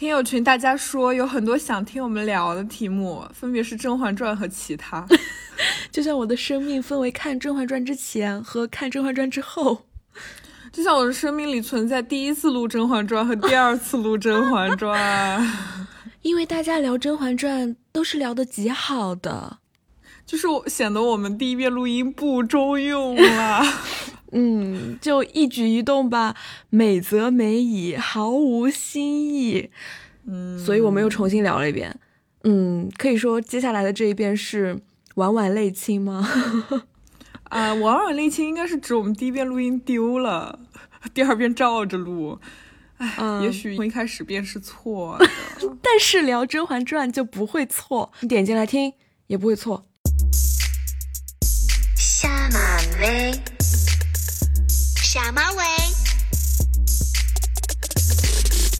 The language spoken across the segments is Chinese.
听友群大家说有很多想听我们聊的题目，分别是《甄嬛传》和其他。就像我的生命分为看《甄嬛传》之前和看《甄嬛传》之后，就像我的生命里存在第一次录《甄嬛传》和第二次录《甄嬛传》。因为大家聊《甄嬛传》都是聊的极好的，就是显得我们第一遍录音不中用了。嗯，就一举一动吧，美则美矣，毫无新意。嗯，所以我们又重新聊了一遍。嗯，可以说接下来的这一遍是婉婉泪倾吗？啊，婉婉泪倾应该是指我们第一遍录音丢了，第二遍照着录。哎，也许从一开始便是错的。但是聊《甄嬛传》就不会错，你点进来听也不会错。下马威，下马尾。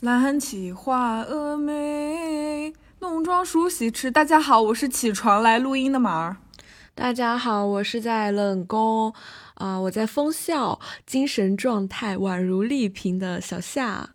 懒起画蛾眉，浓妆梳洗迟。大家好，我是起床来录音的马儿。大家好，我是在冷宫啊，我在封校，精神状态宛如丽萍的小夏。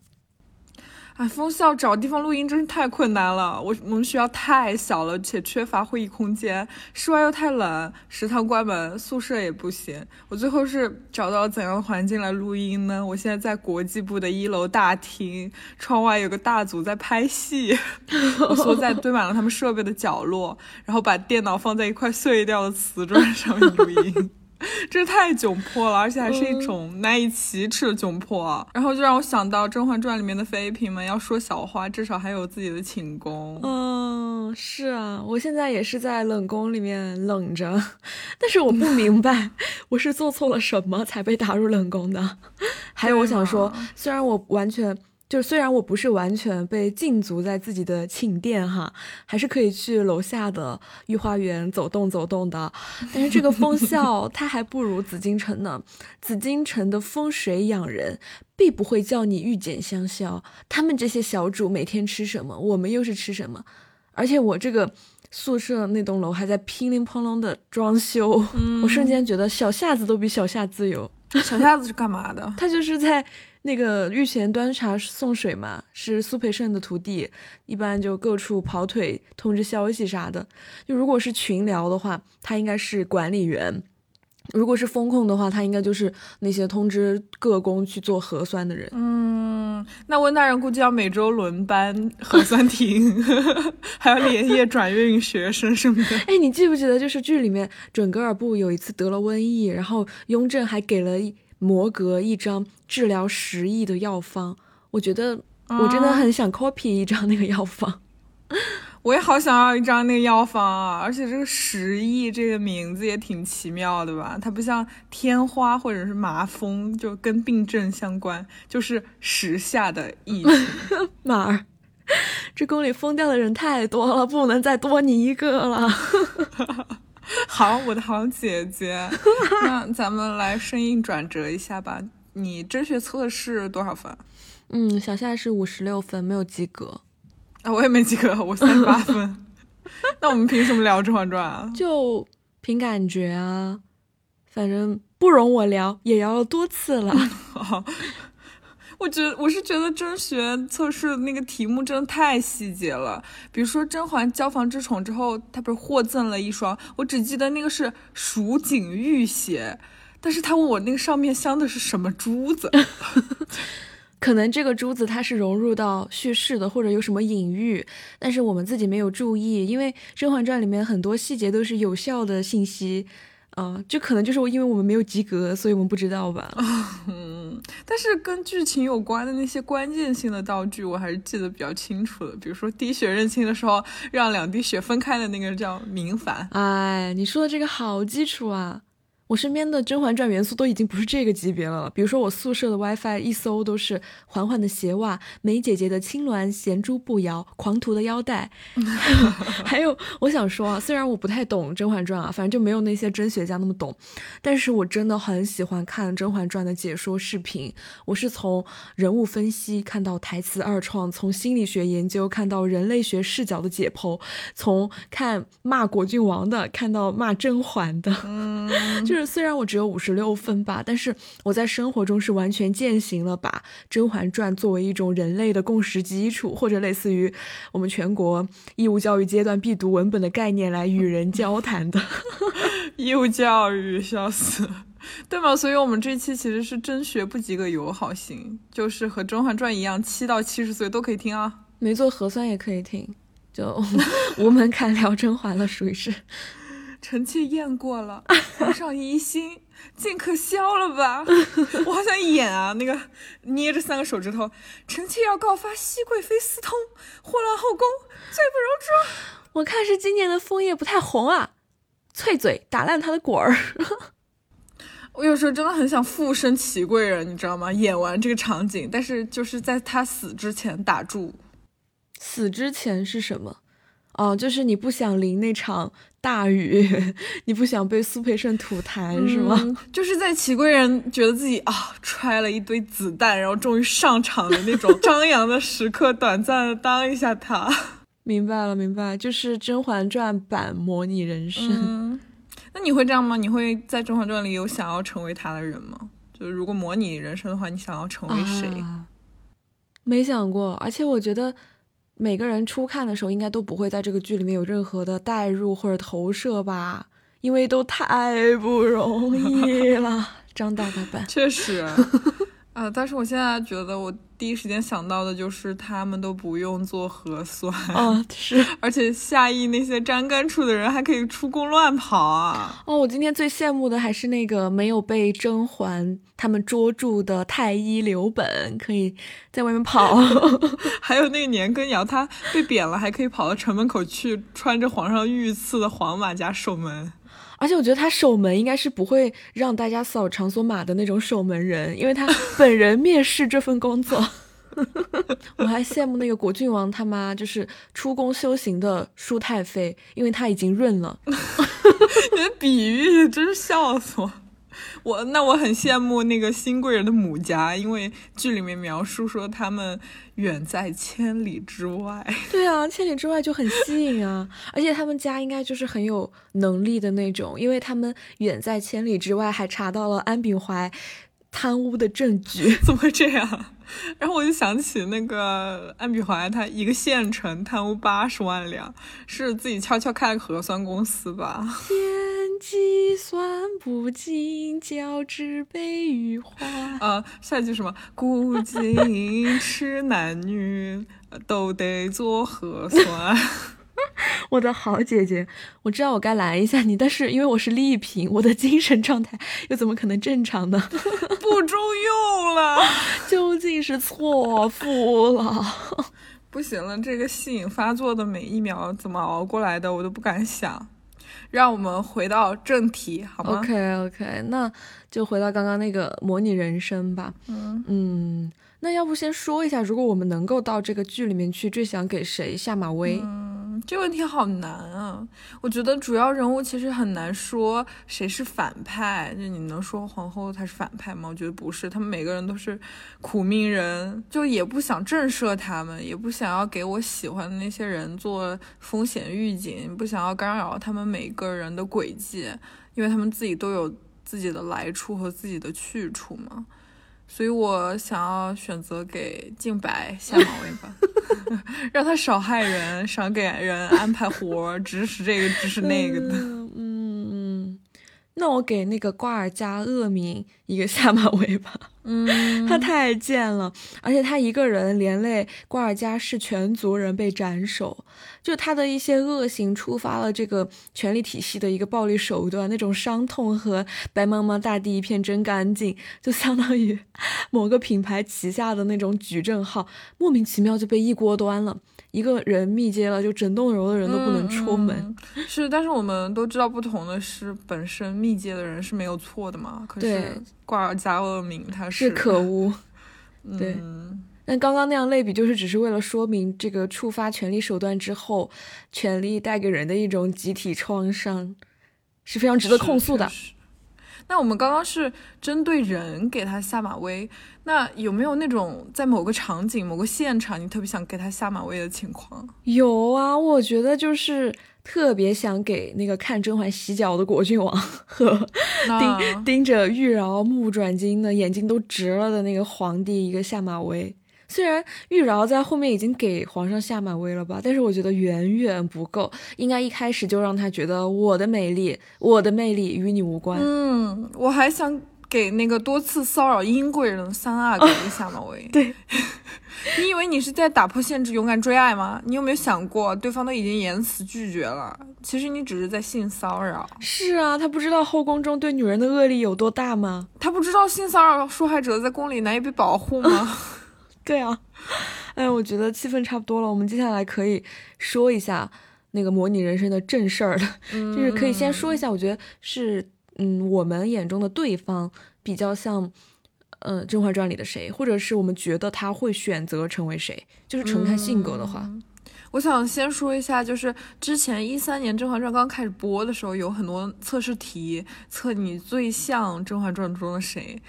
哎，封校找地方录音真是太困难了。我我们学校太小了，且缺乏会议空间，室外又太冷，食堂关门，宿舍也不行。我最后是找到了怎样的环境来录音呢？我现在在国际部的一楼大厅，窗外有个大组在拍戏，我缩在堆满了他们设备的角落，然后把电脑放在一块碎掉的瓷砖上面录音。这太窘迫了，而且还是一种难以启齿的窘迫。然后就让我想到《甄嬛传》里面的妃嫔们要说小话，至少还有自己的寝宫。嗯，是啊，我现在也是在冷宫里面冷着，但是我不明白我是做错了什么才被打入冷宫的。还有，我想说，虽然我完全。就虽然我不是完全被禁足在自己的寝殿哈，还是可以去楼下的御花园走动走动的。但是这个风笑 它还不如紫禁城呢。紫禁城的风水养人，必不会叫你御俭香消。他们这些小主每天吃什么，我们又是吃什么？而且我这个宿舍那栋楼还在乒铃乓啷的装修，我瞬间觉得小夏子都比小夏自由。小夏子是干嘛的？他就是在。那个御前端茶送水嘛，是苏培盛的徒弟，一般就各处跑腿通知消息啥的。就如果是群聊的话，他应该是管理员；如果是风控的话，他应该就是那些通知各宫去做核酸的人。嗯，那温大人估计要每周轮班核酸亭，还要连夜转运学生什么的。哎，你记不记得，就是剧里面准格尔部有一次得了瘟疫，然后雍正还给了。摩格一张治疗十亿的药方，我觉得我真的很想 copy 一张那个药方，我也好想要一张那个药方啊！而且这个十亿这个名字也挺奇妙的吧？它不像天花或者是麻风，就跟病症相关，就是时下的疫情。马儿，这宫里疯掉的人太多了，不能再多你一个了。好，我的好姐姐，那咱们来声音转折一下吧。你真学测试多少分？嗯，小夏是五十六分，没有及格。啊，我也没及格，我三十八分。那我们凭什么聊《甄嬛传》啊？就凭感觉啊，反正不容我聊，也聊了多次了。我觉得我是觉得甄学测试那个题目真的太细节了，比如说甄嬛交房之宠之后，她不是获赠了一双，我只记得那个是蜀锦玉鞋，但是他问我那个上面镶的是什么珠子，可能这个珠子它是融入到叙事的，或者有什么隐喻，但是我们自己没有注意，因为《甄嬛传》里面很多细节都是有效的信息。嗯，就可能就是我，因为我们没有及格，所以我们不知道吧。嗯，但是跟剧情有关的那些关键性的道具，我还是记得比较清楚的。比如说滴血认亲的时候，让两滴血分开的那个叫明矾。哎，你说的这个好基础啊。我身边的《甄嬛传》元素都已经不是这个级别了，比如说我宿舍的 WiFi 一搜都是嬛嬛的鞋袜、梅姐姐的青鸾衔珠步摇、狂徒的腰带，还有我想说啊，虽然我不太懂《甄嬛传》啊，反正就没有那些真学家那么懂，但是我真的很喜欢看《甄嬛传》的解说视频。我是从人物分析看到台词二创，从心理学研究看到人类学视角的解剖，从看骂果郡王的看到骂甄嬛的，嗯，就。是虽然我只有五十六分吧，但是我在生活中是完全践行了把《甄嬛传》作为一种人类的共识基础，或者类似于我们全国义务教育阶段必读文本的概念来与人交谈的。义务教育，笑死，对吗？所以我们这期其实是真学不及格友好型，就是和《甄嬛传》一样，七到七十岁都可以听啊。没做核酸也可以听，就 无门槛聊甄嬛了，属于是。臣妾验过了，皇上疑心，尽可消了吧。我好想演啊，那个捏着三个手指头，臣妾要告发熹贵妃私通，祸乱后宫，罪不容诛。我看是今年的枫叶不太红啊，脆嘴打烂他的果儿。我有时候真的很想附身祺贵人，你知道吗？演完这个场景，但是就是在他死之前打住。死之前是什么？哦，就是你不想淋那场大雨，你不想被苏培盛吐痰是吗？就是在祺贵人觉得自己啊揣了一堆子弹，然后终于上场的那种 张扬的时刻，短暂的当一下他。明白了，明白，就是《甄嬛传》版模拟人生。那你会这样吗？你会在《甄嬛传》里有想要成为他的人吗？就是如果模拟人生的话，你想要成为谁？没想过，而且我觉得。每个人初看的时候，应该都不会在这个剧里面有任何的代入或者投射吧，因为都太不容易了。张大大版确实。啊！但是我现在觉得，我第一时间想到的就是他们都不用做核酸啊，是，而且夏邑那些沾干处的人还可以出宫乱跑啊！哦，我今天最羡慕的还是那个没有被甄嬛他们捉住的太医刘本，可以在外面跑，还有那个年羹尧，他被贬了，还可以跑到城门口去，穿着皇上御赐的黄马甲守门。而且我觉得他守门应该是不会让大家扫场所码的那种守门人，因为他 本人面试这份工作。我还羡慕那个果郡王他妈，就是出宫修行的舒太妃，因为她已经润了。你的比喻真是笑死我。我那我很羡慕那个新贵人的母家，因为剧里面描述说他们远在千里之外。对啊，千里之外就很吸引啊，而且他们家应该就是很有能力的那种，因为他们远在千里之外还查到了安秉怀贪污的证据。怎么会这样？然后我就想起那个安比怀，他一个县城贪污八十万两，是自己悄悄开了核酸公司吧？天机算不尽，交织悲与欢。啊，下一句什么？古今痴男女都得做核酸。我的好姐姐，我知道我该拦一下你，但是因为我是丽萍，我的精神状态又怎么可能正常呢？不中用了，究竟是错付了？不行了，这个吸引发作的每一秒怎么熬过来的，我都不敢想。让我们回到正题，好吗？OK OK，那就回到刚刚那个模拟人生吧。嗯嗯。那要不先说一下，如果我们能够到这个剧里面去，最想给谁下马威？嗯，这问题好难啊！我觉得主要人物其实很难说谁是反派。就你能说皇后她是反派吗？我觉得不是，他们每个人都是苦命人，就也不想震慑他们，也不想要给我喜欢的那些人做风险预警，不想要干扰他们每个人的轨迹，因为他们自己都有自己的来处和自己的去处嘛。所以我想要选择给静白下马威吧，让他少害人，少给人安排活，指使这个指使那个的。嗯，那我给那个瓜尔佳恶名一个下马威吧。嗯，他太贱了，而且他一个人连累瓜尔佳氏全族人被斩首，就他的一些恶行触发了这个权力体系的一个暴力手段，那种伤痛和白茫茫大地一片真干净，就相当于某个品牌旗下的那种矩阵号，莫名其妙就被一锅端了。一个人密接了，就整栋楼的人都不能出门。是，但是我们都知道，不同的是，本身密接的人是没有错的嘛。可是挂尔加恶名，他是可恶。对，但刚刚那样类比，就是只是为了说明这个触发权力手段之后，权力带给人的一种集体创伤，是非常值得控诉的。那我们刚刚是针对人给他下马威，那有没有那种在某个场景、某个现场，你特别想给他下马威的情况？有啊，我觉得就是特别想给那个看甄嬛洗脚的果郡王和 盯盯着玉娆目不转睛的眼睛都直了的那个皇帝一个下马威。虽然玉娆在后面已经给皇上下马威了吧，但是我觉得远远不够，应该一开始就让他觉得我的美丽、我的魅力与你无关。嗯，我还想给那个多次骚扰殷贵人的三阿哥下马威。对，你以为你是在打破限制、勇敢追爱吗？你有没有想过，对方都已经严词拒绝了，其实你只是在性骚扰。是啊，他不知道后宫中对女人的恶力有多大吗？他不知道性骚扰受害者在宫里难以被保护吗？对啊，哎，我觉得气氛差不多了，我们接下来可以说一下那个模拟人生的正事儿了，就是可以先说一下，我觉得是，嗯，我们眼中的对方比较像，呃，《甄嬛传》里的谁，或者是我们觉得他会选择成为谁，就是纯看性格的话，我想先说一下，就是之前一三年《甄嬛传》刚开始播的时候，有很多测试题测你最像《甄嬛传》中的谁。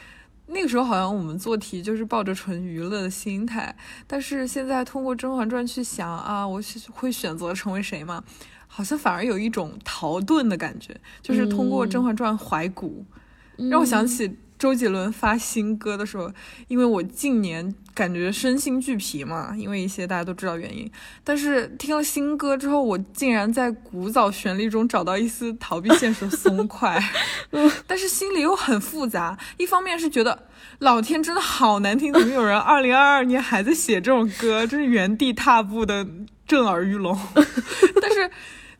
那个时候好像我们做题就是抱着纯娱乐的心态，但是现在通过《甄嬛传》去想啊，我会选择成为谁嘛？好像反而有一种逃遁的感觉，就是通过《甄嬛传》怀古，让我想起。周杰伦发新歌的时候，因为我近年感觉身心俱疲嘛，因为一些大家都知道原因。但是听了新歌之后，我竟然在古早旋律中找到一丝逃避现实的松 快。但是心里又很复杂，一方面是觉得老天真的好难听，怎么有人 二零二二年还在写这种歌，真是原地踏步的震耳欲聋。但是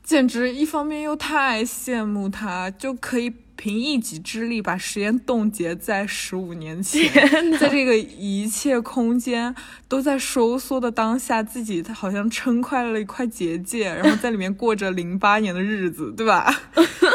简直一方面又太羡慕他，就可以。凭一己之力把时间冻结在十五年前，在这个一切空间都在收缩的当下，自己他好像撑开了一块结界，然后在里面过着零八年的日子，对吧？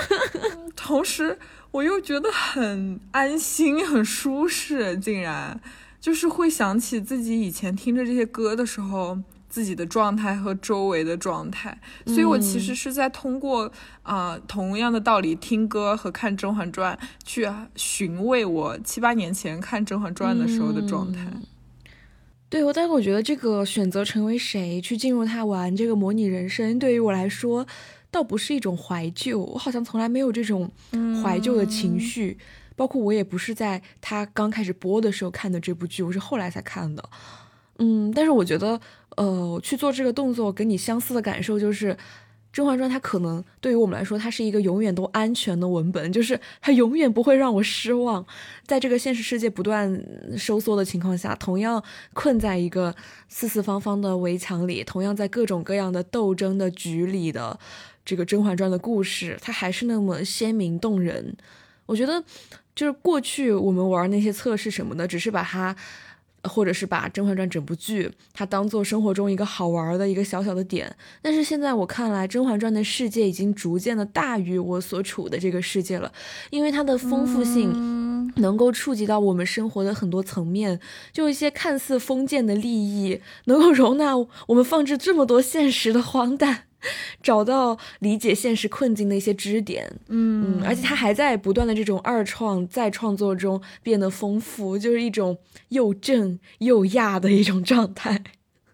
同时我又觉得很安心、很舒适，竟然就是会想起自己以前听着这些歌的时候。自己的状态和周围的状态，所以我其实是在通过啊同样的道理听歌和看《甄嬛传》去寻味我七八年前看《甄嬛传》的时候的状态。对，我但是我觉得这个选择成为谁去进入他玩这个模拟人生，对于我来说倒不是一种怀旧，我好像从来没有这种怀旧的情绪，包括我也不是在他刚开始播的时候看的这部剧，我是后来才看的。嗯，但是我觉得。呃，去做这个动作，跟你相似的感受就是，《甄嬛传》它可能对于我们来说，它是一个永远都安全的文本，就是它永远不会让我失望。在这个现实世界不断收缩的情况下，同样困在一个四四方方的围墙里，同样在各种各样的斗争的局里的这个《甄嬛传》的故事，它还是那么鲜明动人。我觉得，就是过去我们玩那些测试什么的，只是把它。或者是把《甄嬛传》整部剧，它当做生活中一个好玩的一个小小的点。但是现在我看来，《甄嬛传》的世界已经逐渐的大于我所处的这个世界了，因为它的丰富性能够触及到我们生活的很多层面。就一些看似封建的利益，能够容纳我们放置这么多现实的荒诞。找到理解现实困境的一些支点，嗯嗯，而且他还在不断的这种二创再创作中变得丰富，就是一种又正又亚的一种状态。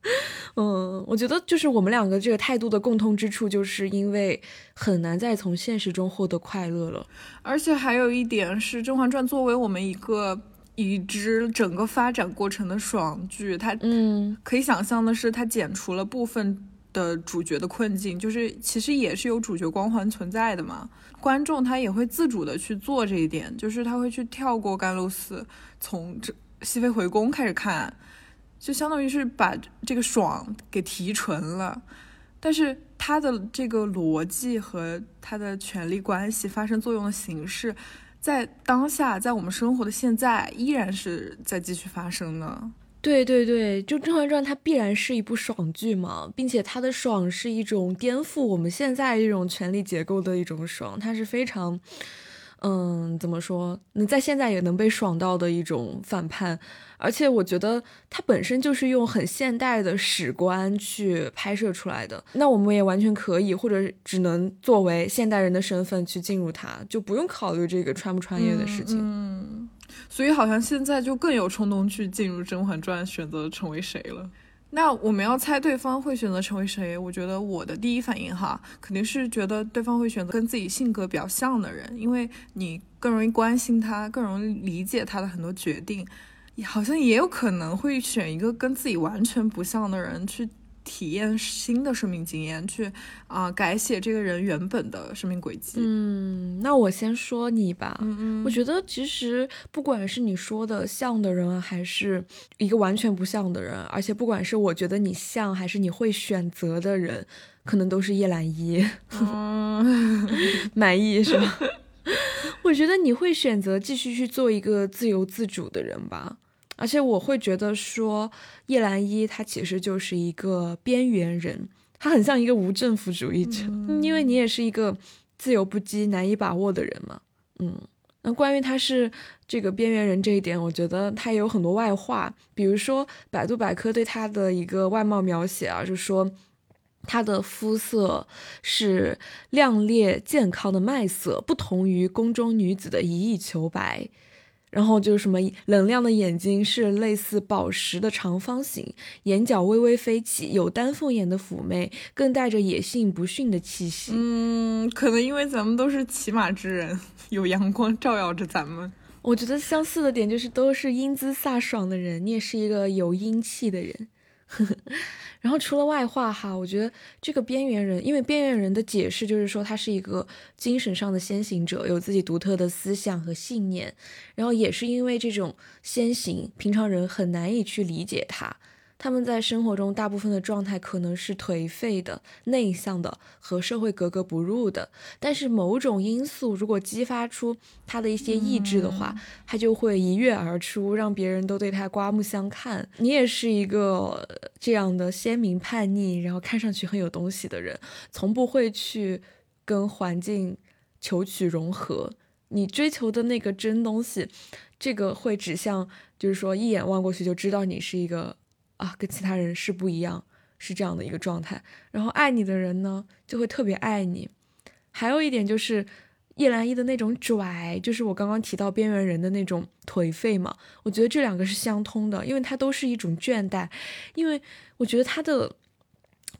嗯，我觉得就是我们两个这个态度的共通之处，就是因为很难再从现实中获得快乐了。而且还有一点是，《甄嬛传》作为我们一个已知整个发展过程的爽剧，它嗯，可以想象的是，它剪除了部分。的主角的困境，就是其实也是有主角光环存在的嘛。观众他也会自主的去做这一点，就是他会去跳过甘露寺，从这熹妃回宫开始看，就相当于是把这个爽给提纯了。但是他的这个逻辑和他的权力关系发生作用的形式，在当下，在我们生活的现在，依然是在继续发生的。对对对，就《甄嬛传》它必然是一部爽剧嘛，并且它的爽是一种颠覆我们现在这种权力结构的一种爽，它是非常，嗯，怎么说？那在现在也能被爽到的一种反叛，而且我觉得它本身就是用很现代的史观去拍摄出来的。那我们也完全可以，或者只能作为现代人的身份去进入它，就不用考虑这个穿不穿越的事情。嗯，所以好像现在就更有冲动去进入《甄嬛传》，选择成为谁了。那我们要猜对方会选择成为谁？我觉得我的第一反应哈，肯定是觉得对方会选择跟自己性格比较像的人，因为你更容易关心他，更容易理解他的很多决定。好像也有可能会选一个跟自己完全不像的人去。体验新的生命经验，去啊改写这个人原本的生命轨迹。嗯，那我先说你吧。嗯嗯，我觉得其实不管是你说的像的人，还是一个完全不像的人，而且不管是我觉得你像，还是你会选择的人，可能都是叶澜依。嗯，满意是吧？我觉得你会选择继续去做一个自由自主的人吧。而且我会觉得说，叶澜依她其实就是一个边缘人，她很像一个无政府主义者，因为你也是一个自由不羁、难以把握的人嘛。嗯，那关于她是这个边缘人这一点，我觉得她也有很多外化，比如说百度百科对她的一个外貌描写啊，就说她的肤色是亮烈健康的麦色，不同于宫中女子的一意求白。然后就是什么冷亮的眼睛是类似宝石的长方形，眼角微微飞起，有丹凤眼的妩媚，更带着野性不驯的气息。嗯，可能因为咱们都是骑马之人，有阳光照耀着咱们。我觉得相似的点就是都是英姿飒爽的人，你也是一个有英气的人。然后除了外化哈，我觉得这个边缘人，因为边缘人的解释就是说他是一个精神上的先行者，有自己独特的思想和信念，然后也是因为这种先行，平常人很难以去理解他。他们在生活中大部分的状态可能是颓废的、内向的，和社会格格不入的。但是某种因素如果激发出他的一些意志的话，他就会一跃而出，让别人都对他刮目相看。你也是一个这样的鲜明叛逆，然后看上去很有东西的人，从不会去跟环境求取融合。你追求的那个真东西，这个会指向，就是说一眼望过去就知道你是一个。啊，跟其他人是不一样，是这样的一个状态。然后爱你的人呢，就会特别爱你。还有一点就是叶澜依的那种拽，就是我刚刚提到边缘人的那种颓废嘛。我觉得这两个是相通的，因为它都是一种倦怠。因为我觉得他的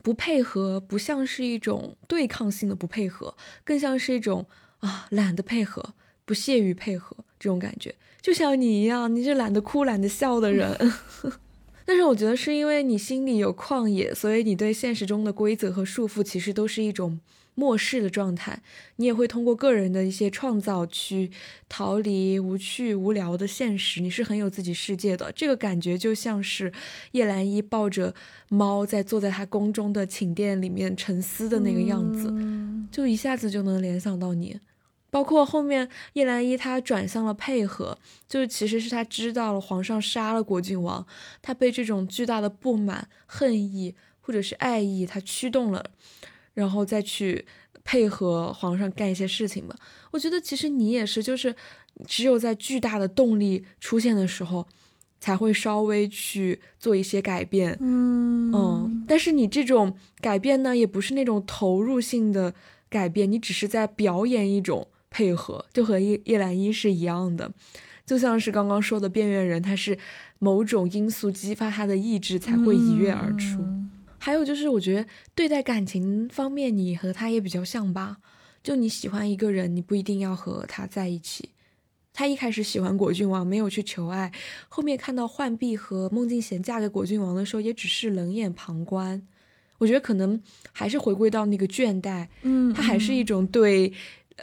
不配合，不像是一种对抗性的不配合，更像是一种啊懒得配合，不屑于配合这种感觉。就像你一样，你是懒得哭、懒得笑的人。但是我觉得是因为你心里有旷野，所以你对现实中的规则和束缚其实都是一种漠视的状态。你也会通过个人的一些创造去逃离无趣无聊的现实。你是很有自己世界的，这个感觉就像是叶澜依抱着猫在坐在他宫中的寝殿里面沉思的那个样子，就一下子就能联想到你。包括后面叶澜依她转向了配合，就是其实是她知道了皇上杀了果郡王，她被这种巨大的不满、恨意或者是爱意，她驱动了，然后再去配合皇上干一些事情吧。我觉得其实你也是，就是只有在巨大的动力出现的时候，才会稍微去做一些改变。嗯嗯，但是你这种改变呢，也不是那种投入性的改变，你只是在表演一种。配合就和叶叶澜依是一样的，就像是刚刚说的边缘人，他是某种因素激发他的意志才会一跃而出。还有就是，我觉得对待感情方面，你和他也比较像吧。就你喜欢一个人，你不一定要和他在一起。他一开始喜欢果郡王，没有去求爱，后面看到浣碧和孟静娴嫁给果郡王的时候，也只是冷眼旁观。我觉得可能还是回归到那个倦怠，嗯，他还是一种对。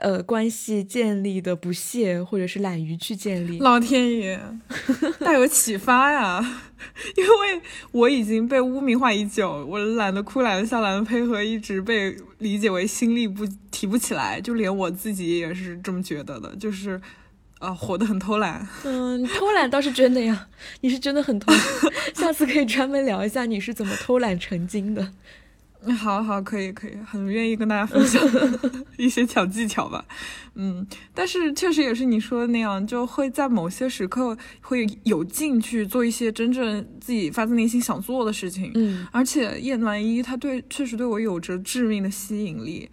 呃，关系建立的不屑或者是懒于去建立，老天爷，大有启发呀！因为我已经被污名化已久，我懒得哭，懒得笑，懒得配合，一直被理解为心力不提不起来，就连我自己也是这么觉得的，就是啊，活得很偷懒。嗯，偷懒倒是真的呀，你是真的很偷懒，下次可以专门聊一下你是怎么偷懒成精的。好好，可以可以，很愿意跟大家分享 一些小技巧吧。嗯，但是确实也是你说的那样，就会在某些时刻会有劲去做一些真正自己发自内心想做的事情。嗯，而且叶暖一他对确实对我有着致命的吸引力，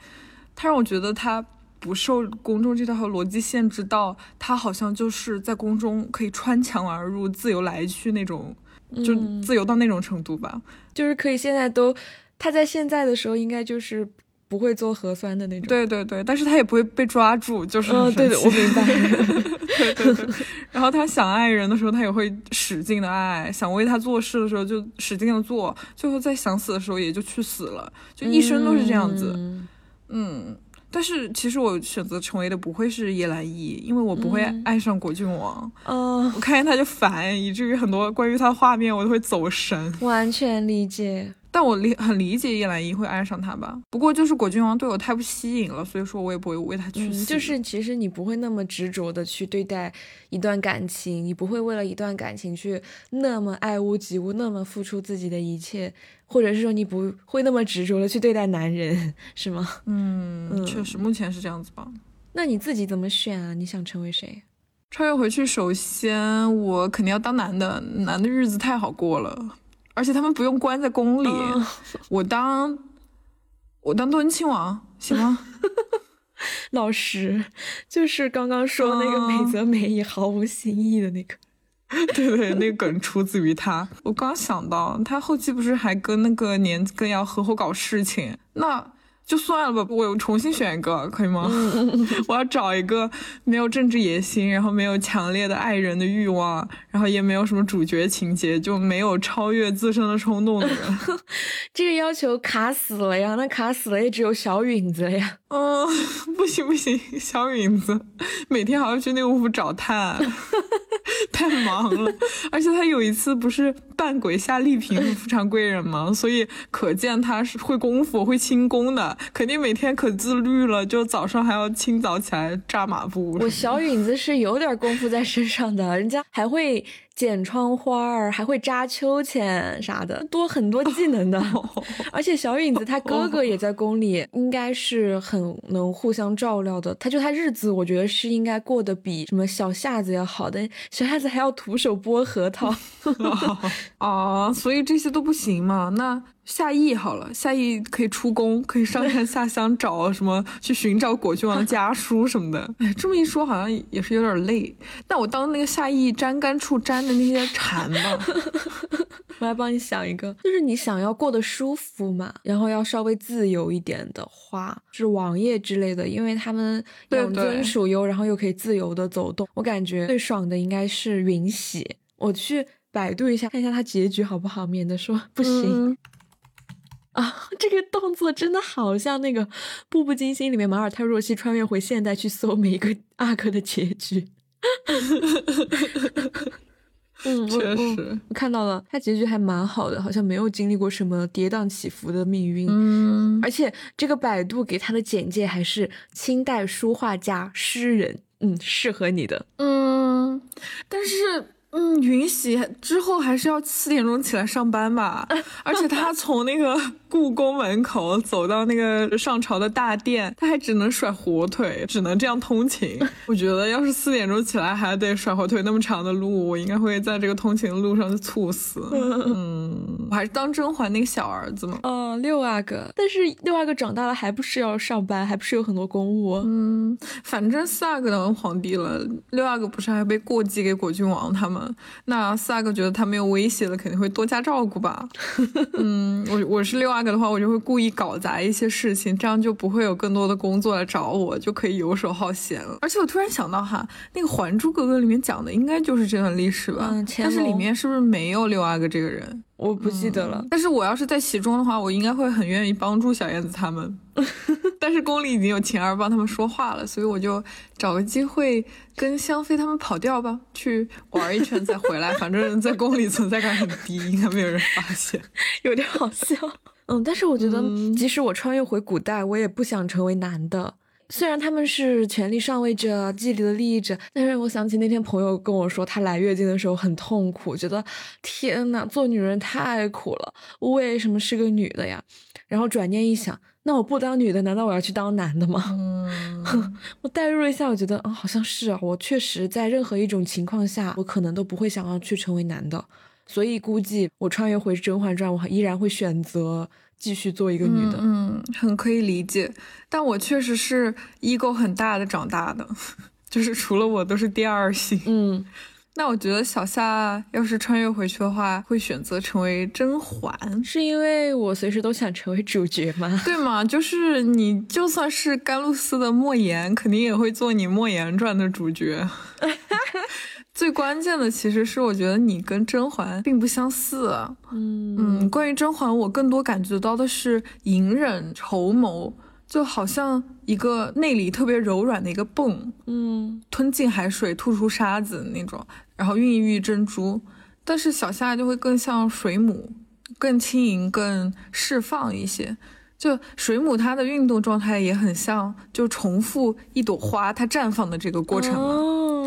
他让我觉得他不受公众这套逻辑限制到，他好像就是在宫中可以穿墙而入、自由来去那种，就自由到那种程度吧。就是可以现在都。他在现在的时候应该就是不会做核酸的那种，对对对，但是他也不会被抓住，就是嗯，对的，我明白。对对对，然后他想爱人的时候，他也会使劲的爱；想为他做事的时候，就使劲的做；最后在想死的时候，也就去死了，就一生都是这样子。嗯，但是其实我选择成为的不会是叶澜依，因为我不会爱上果郡王。嗯，我看见他就烦，以至于很多关于他的画面我都会走神。完全理解。但我理很理解叶澜依会爱上他吧，不过就是果郡王对我太不吸引了，所以说我也不会为他去死。就是其实你不会那么执着的去对待一段感情，你不会为了一段感情去那么爱屋及乌，那么付出自己的一切，或者是说你不会那么执着的去对待男人，是吗？嗯，确实，目前是这样子吧。那你自己怎么选啊？你想成为谁？穿越回去，首先我肯定要当男的，男的日子太好过了。而且他们不用关在宫里，我当我当敦亲王行吗？老师，就是刚刚说那个美则美也毫无新意的那个，对对，那个梗出自于他。我刚想到，他后期不是还跟那个年羹尧合伙搞事情？那。就算了吧，我重新选一个 可以吗？我要找一个没有政治野心，然后没有强烈的爱人的欲望，然后也没有什么主角情节，就没有超越自身的冲动的人。这个要求卡死了呀！那卡死了也只有小允子了呀。嗯，不行不行，小允子每天还要去内务府找炭，太忙了。而且他有一次不是扮鬼下丽嫔富察贵人吗？所以可见他是会功夫、会轻功的，肯定每天可自律了。就早上还要清早起来扎马步。我小允子是有点功夫在身上的，人家还会。剪窗花儿，还会扎秋千啥的，多很多技能的。而且小允子他哥哥也在宫里，应该是很能互相照料的。他就他日子，我觉得是应该过得比什么小夏子要好的。小夏子还要徒手剥核桃。啊，所以这些都不行嘛？那。夏邑好了，夏邑可以出宫，可以上山下乡找什么，去寻找果郡王的家书什么的。哎，这么一说，好像也是有点累。那我当那个夏邑粘干处那些蝉吧。我来帮你想一个，就是你想要过得舒服嘛，然后要稍微自由一点的话，是王爷之类的，因为他们养尊处优，然后又可以自由的走动。我感觉最爽的应该是云喜。我去百度一下，看一下他结局好不好，免得说不行。啊，这个动作真的好像那个《步步惊心》里面马尔泰若曦穿越回现代去搜每一个阿哥的结局。嗯，确实，我看到了，他结局还蛮好的，好像没有经历过什么跌宕起伏的命运。嗯，而且这个百度给他的简介还是清代书画家、诗人，嗯，适合你的。嗯，但是。嗯，允喜之后还是要四点钟起来上班吧，而且他从那个故宫门口走到那个上朝的大殿，他还只能甩火腿，只能这样通勤。我觉得要是四点钟起来还得甩火腿那么长的路，我应该会在这个通勤的路上就猝死。嗯，我还是当甄嬛那个小儿子嘛。嗯，六阿哥，但是六阿哥长大了还不是要上班，还不是有很多公务。嗯，反正四阿哥当皇帝了，六阿哥不是还被过继给果郡王他们。那四阿哥觉得他没有威胁了，肯定会多加照顾吧。嗯，我我是六阿哥的话，我就会故意搞砸一些事情，这样就不会有更多的工作来找我，就可以游手好闲了。而且我突然想到哈，那个《还珠格格》里面讲的应该就是这段历史吧？但是里面是不是没有六阿哥这个人？我不记得了，但是我要是在其中的话，我应该会很愿意帮助小燕子他们。但是宫里已经有晴儿帮他们说话了，所以我就找个机会跟香妃他们跑掉吧，去玩一圈再回来。反正，在宫里存在感很低，应该没有人发现，有点好笑。嗯，但是我觉得，即使我穿越回古代，我也不想成为男的。虽然他们是权力上位者、既得利益者，但是我想起那天朋友跟我说，她来月经的时候很痛苦，觉得天呐，做女人太苦了，我为什么是个女的呀？然后转念一想，那我不当女的，难道我要去当男的吗？嗯，我代入了一下，我觉得啊，好像是啊，我确实在任何一种情况下，我可能都不会想要去成为男的，所以估计我穿越回《甄嬛传》，我依然会选择。继续做一个女的，嗯，很可以理解。但我确实是 ego 很大的长大的，就是除了我都是第二性。嗯，那我觉得小夏要是穿越回去的话，会选择成为甄嬛，是因为我随时都想成为主角吗？对吗？就是你就算是甘露寺的莫言，肯定也会做你莫言传的主角。最关键的其实是，我觉得你跟甄嬛并不相似。嗯嗯，关于甄嬛，我更多感觉到的是隐忍筹谋，就好像一个内里特别柔软的一个泵，嗯，吞进海水吐出沙子那种，然后孕育珍珠。但是小夏就会更像水母，更轻盈、更释放一些。就水母它的运动状态也很像，就重复一朵花它绽放的这个过程嘛。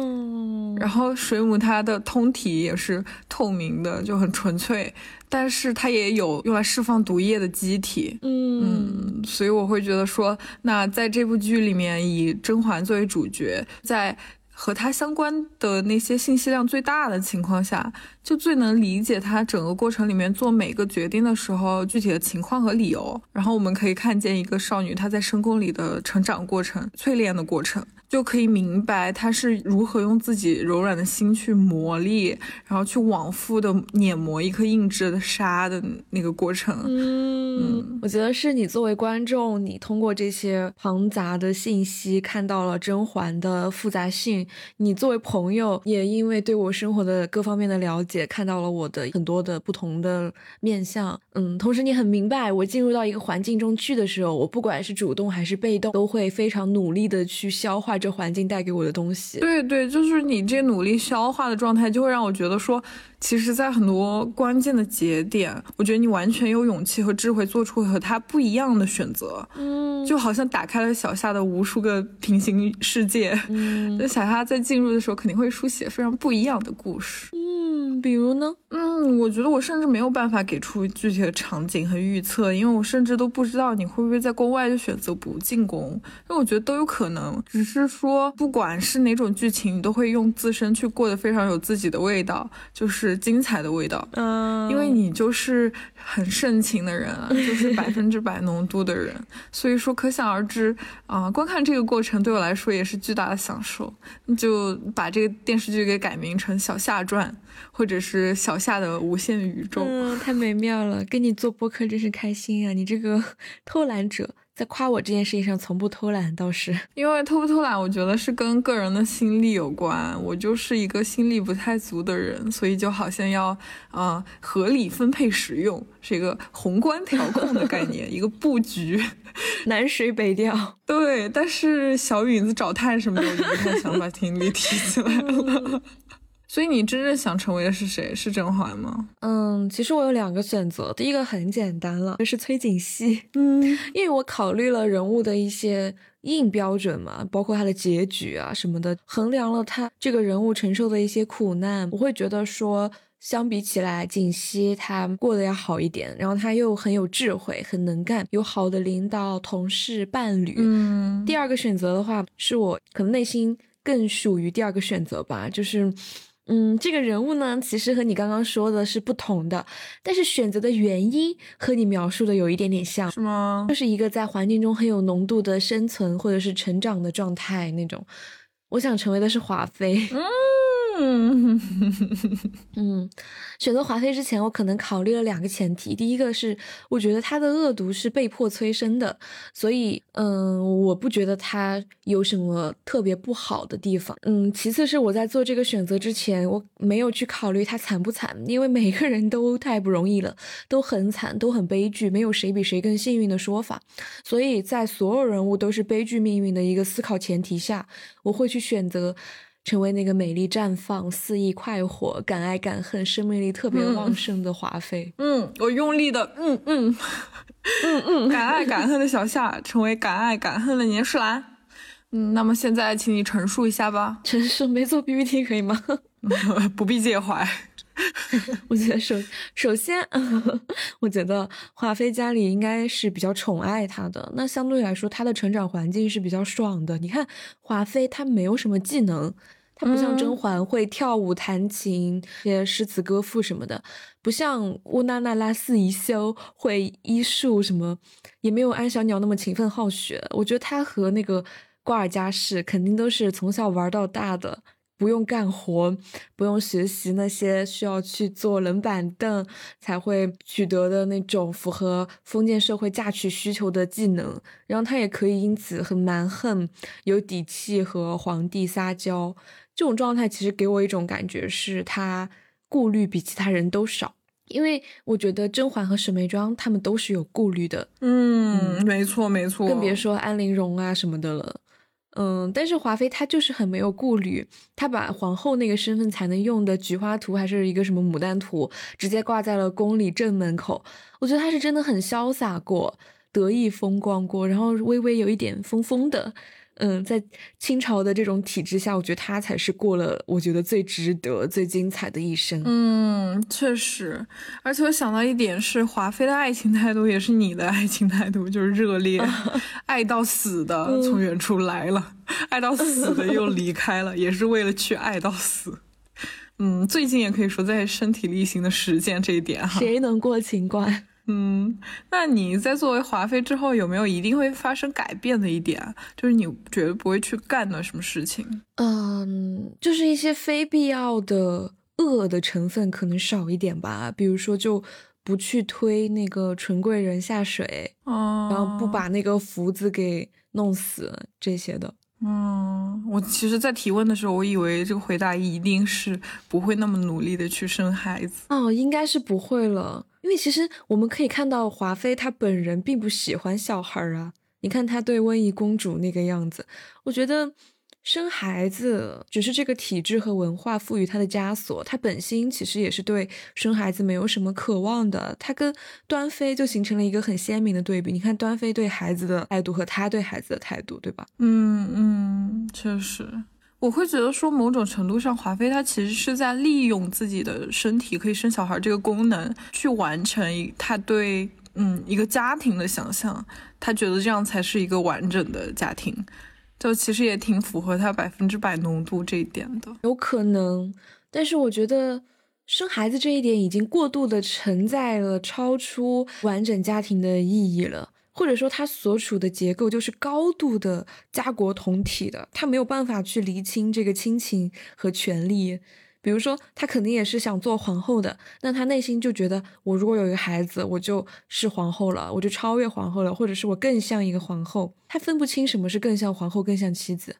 然后水母它的通体也是透明的，就很纯粹，但是它也有用来释放毒液的机体。嗯，所以我会觉得说，那在这部剧里面，以甄嬛作为主角，在。和他相关的那些信息量最大的情况下，就最能理解他整个过程里面做每个决定的时候具体的情况和理由。然后我们可以看见一个少女她在深宫里的成长过程、淬炼的过程，就可以明白他是如何用自己柔软的心去磨砺，然后去往复的碾磨一颗硬质的沙的那个过程。嗯，我觉得是你作为观众，你通过这些庞杂的信息看到了甄嬛的复杂性。你作为朋友，也因为对我生活的各方面的了解，看到了我的很多的不同的面相。嗯，同时你很明白，我进入到一个环境中去的时候，我不管是主动还是被动，都会非常努力的去消化这环境带给我的东西。对对，就是你这努力消化的状态，就会让我觉得说。其实，在很多关键的节点，我觉得你完全有勇气和智慧做出和他不一样的选择。嗯，就好像打开了小夏的无数个平行世界。嗯，那小夏在进入的时候，肯定会书写非常不一样的故事。嗯，比如呢？嗯，我觉得我甚至没有办法给出具体的场景和预测，因为我甚至都不知道你会不会在宫外就选择不进宫。因为我觉得都有可能，只是说，不管是哪种剧情，你都会用自身去过得非常有自己的味道，就是。精彩的味道，嗯，因为你就是很盛情的人啊，就是百分之百浓度的人，所以说可想而知啊，观看这个过程对我来说也是巨大的享受。就把这个电视剧给改名成《小夏传》，或者是《小夏的无限宇宙》，嗯，太美妙了，跟你做播客真是开心啊！你这个 偷懒者。在夸我这件事情上从不偷懒，倒是 因为偷不偷懒，我觉得是跟个人的心力有关。我就是一个心力不太足的人，所以就好像要啊合理分配使用，是一个宏观调控的概念，一个布局，南水北调。对，但是小允子找炭什么的，我就不太想把听力提起来了。所以你真正想成为的是谁？是甄嬛吗？嗯，其实我有两个选择。第一个很简单了，就是崔槿汐。嗯，因为我考虑了人物的一些硬标准嘛，包括他的结局啊什么的，衡量了他这个人物承受的一些苦难，我会觉得说，相比起来，槿汐她过得要好一点。然后她又很有智慧，很能干，有好的领导、同事、伴侣。嗯，第二个选择的话，是我可能内心更属于第二个选择吧，就是。嗯，这个人物呢，其实和你刚刚说的是不同的，但是选择的原因和你描述的有一点点像，是吗？就是一个在环境中很有浓度的生存或者是成长的状态那种。我想成为的是华妃。嗯。嗯 嗯，选择华妃之前，我可能考虑了两个前提。第一个是，我觉得她的恶毒是被迫催生的，所以，嗯，我不觉得她有什么特别不好的地方。嗯，其次是我在做这个选择之前，我没有去考虑她惨不惨，因为每个人都太不容易了，都很惨，都很悲剧，没有谁比谁更幸运的说法。所以在所有人物都是悲剧命运的一个思考前提下，我会去选择。成为那个美丽绽放、肆意快活、敢爱敢恨、生命力特别旺盛的华妃。嗯，我用力的，嗯嗯嗯嗯，敢爱敢恨的小夏，成为敢爱敢恨的年世兰。嗯，那么现在请你陈述一下吧。陈述没做 PPT 可以吗？不必介怀。我觉得首首先，我觉得华妃家里应该是比较宠爱她的。那相对来说，她的成长环境是比较爽的。你看，华妃她没有什么技能，她不像甄嬛会跳舞、弹琴、写诗词歌赋什么的，不像乌娜娜拉斯宜修会医术什么，也没有安小鸟那么勤奋好学。我觉得她和那个瓜尔佳氏肯定都是从小玩到大的。不用干活，不用学习那些需要去坐冷板凳才会取得的那种符合封建社会嫁娶需求的技能，然后他也可以因此很蛮横，有底气和皇帝撒娇。这种状态其实给我一种感觉，是他顾虑比其他人都少。因为我觉得甄嬛和沈眉庄他们都是有顾虑的。嗯，没错没错，更别说安陵容啊什么的了。嗯，但是华妃她就是很没有顾虑，她把皇后那个身份才能用的菊花图还是一个什么牡丹图，直接挂在了宫里正门口。我觉得她是真的很潇洒过，得意风光过，然后微微有一点疯疯的。嗯，在清朝的这种体制下，我觉得他才是过了我觉得最值得、最精彩的一生。嗯，确实，而且我想到一点是，华妃的爱情态度也是你的爱情态度，就是热烈，爱到死的从远处来了，爱到死的又离开了，也是为了去爱到死。嗯，最近也可以说在身体力行的实践这一点哈。谁能过情关？嗯，那你在作为华妃之后，有没有一定会发生改变的一点？就是你绝对不会去干的什么事情？嗯，就是一些非必要的恶的成分可能少一点吧。比如说，就不去推那个纯贵人下水，哦，然后不把那个福子给弄死这些的。嗯，我其实，在提问的时候，我以为这个回答一定是不会那么努力的去生孩子。哦，应该是不会了。因为其实我们可以看到，华妃她本人并不喜欢小孩啊。你看她对温宜公主那个样子，我觉得生孩子只是这个体制和文化赋予她的枷锁。她本心其实也是对生孩子没有什么渴望的。她跟端妃就形成了一个很鲜明的对比。你看端妃对孩子的态度和她对孩子的态度，对吧？嗯嗯，确实。我会觉得说，某种程度上，华妃她其实是在利用自己的身体可以生小孩这个功能，去完成她对嗯一个家庭的想象。她觉得这样才是一个完整的家庭，就其实也挺符合她百分之百浓度这一点的。有可能，但是我觉得生孩子这一点已经过度的承载了超出完整家庭的意义了。或者说，他所处的结构就是高度的家国同体的，他没有办法去厘清这个亲情和权利。比如说，他肯定也是想做皇后的，那他内心就觉得，我如果有一个孩子，我就是皇后了，我就超越皇后了，或者是我更像一个皇后。他分不清什么是更像皇后，更像妻子。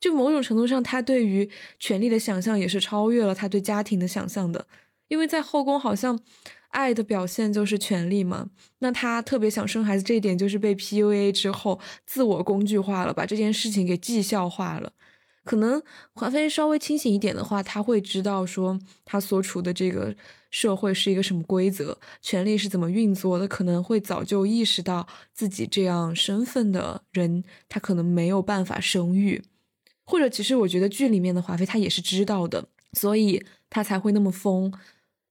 就某种程度上，他对于权力的想象也是超越了他对家庭的想象的，因为在后宫好像。爱的表现就是权力嘛？那他特别想生孩子，这一点就是被 PUA 之后自我工具化了，把这件事情给绩效化了。可能华妃稍微清醒一点的话，他会知道说他所处的这个社会是一个什么规则，权力是怎么运作的，可能会早就意识到自己这样身份的人，他可能没有办法生育，或者其实我觉得剧里面的华妃她也是知道的，所以她才会那么疯。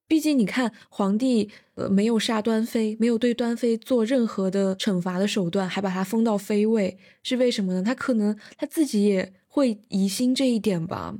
毕竟，你看，皇帝呃没有杀端妃，没有对端妃做任何的惩罚的手段，还把她封到妃位，是为什么呢？他可能他自己也会疑心这一点吧。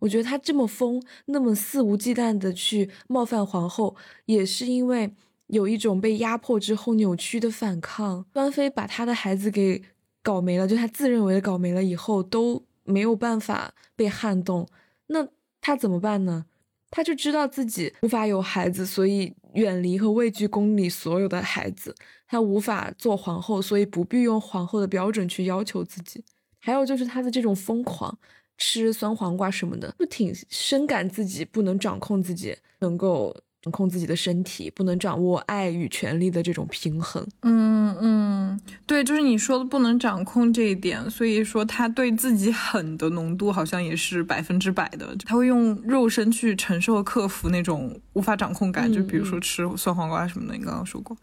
我觉得他这么疯，那么肆无忌惮的去冒犯皇后，也是因为有一种被压迫之后扭曲的反抗。端妃把他的孩子给搞没了，就他自认为的搞没了以后都没有办法被撼动，那他怎么办呢？他就知道自己无法有孩子，所以远离和畏惧宫里所有的孩子。他无法做皇后，所以不必用皇后的标准去要求自己。还有就是他的这种疯狂，吃酸黄瓜什么的，就挺深感自己不能掌控自己，能够。掌控自己的身体，不能掌握爱与权力的这种平衡。嗯嗯，对，就是你说的不能掌控这一点，所以说他对自己狠的浓度好像也是百分之百的，他会用肉身去承受克服那种无法掌控感，就比如说吃酸黄瓜什么的，你刚刚说过。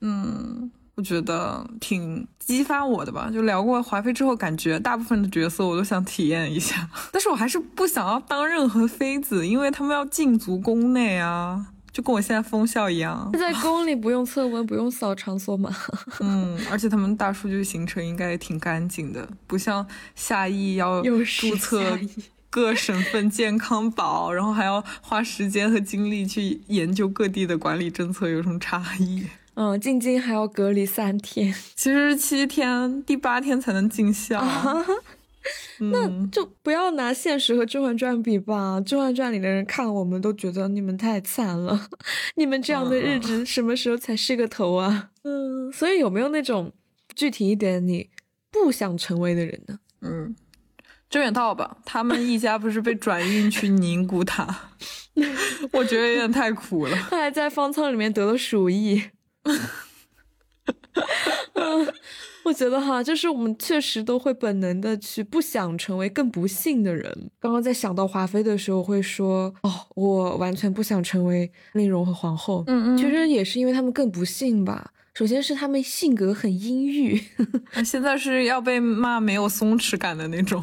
嗯。我觉得挺激发我的吧。就聊过华妃之后，感觉大部分的角色我都想体验一下，但是我还是不想要当任何妃子，因为他们要禁足宫内啊。就跟我现在封校一样，在宫里不用测温，不用扫场所码。嗯，而且他们大数据行程应该也挺干净的，不像夏邑要注册各省份健康宝，然后还要花时间和精力去研究各地的管理政策有什么差异。嗯，进京还要隔离三天，其实是七天，第八天才能进校。那就不要拿现实和《甄嬛传》比吧，《甄嬛传》里的人看我们都觉得你们太惨了，你们这样的日子什么时候才是个头啊？嗯，所以有没有那种具体一点你不想成为的人呢？嗯，周远道吧，他们一家不是被转运去宁古塔，我觉得有点太苦了。他还在方舱里面得了鼠疫。我觉得哈，就是我们确实都会本能的去不想成为更不幸的人。刚刚在想到华妃的时候，会说哦，我完全不想成为丽容和皇后。嗯嗯，其实也是因为他们更不幸吧。首先是他们性格很阴郁，现在是要被骂没有松弛感的那种。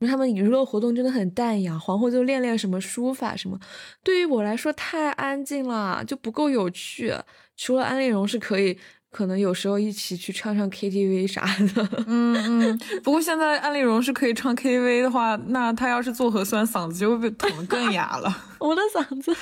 他们娱乐活动真的很淡雅，皇后就练练什么书法什么。对于我来说太安静了，就不够有趣。除了安陵容是可以。可能有时候一起去唱唱 KTV 啥的，嗯嗯。不过现在安丽蓉是可以唱 KTV 的话，那她要是做核酸，嗓子就会被捅得更哑了。我的嗓子，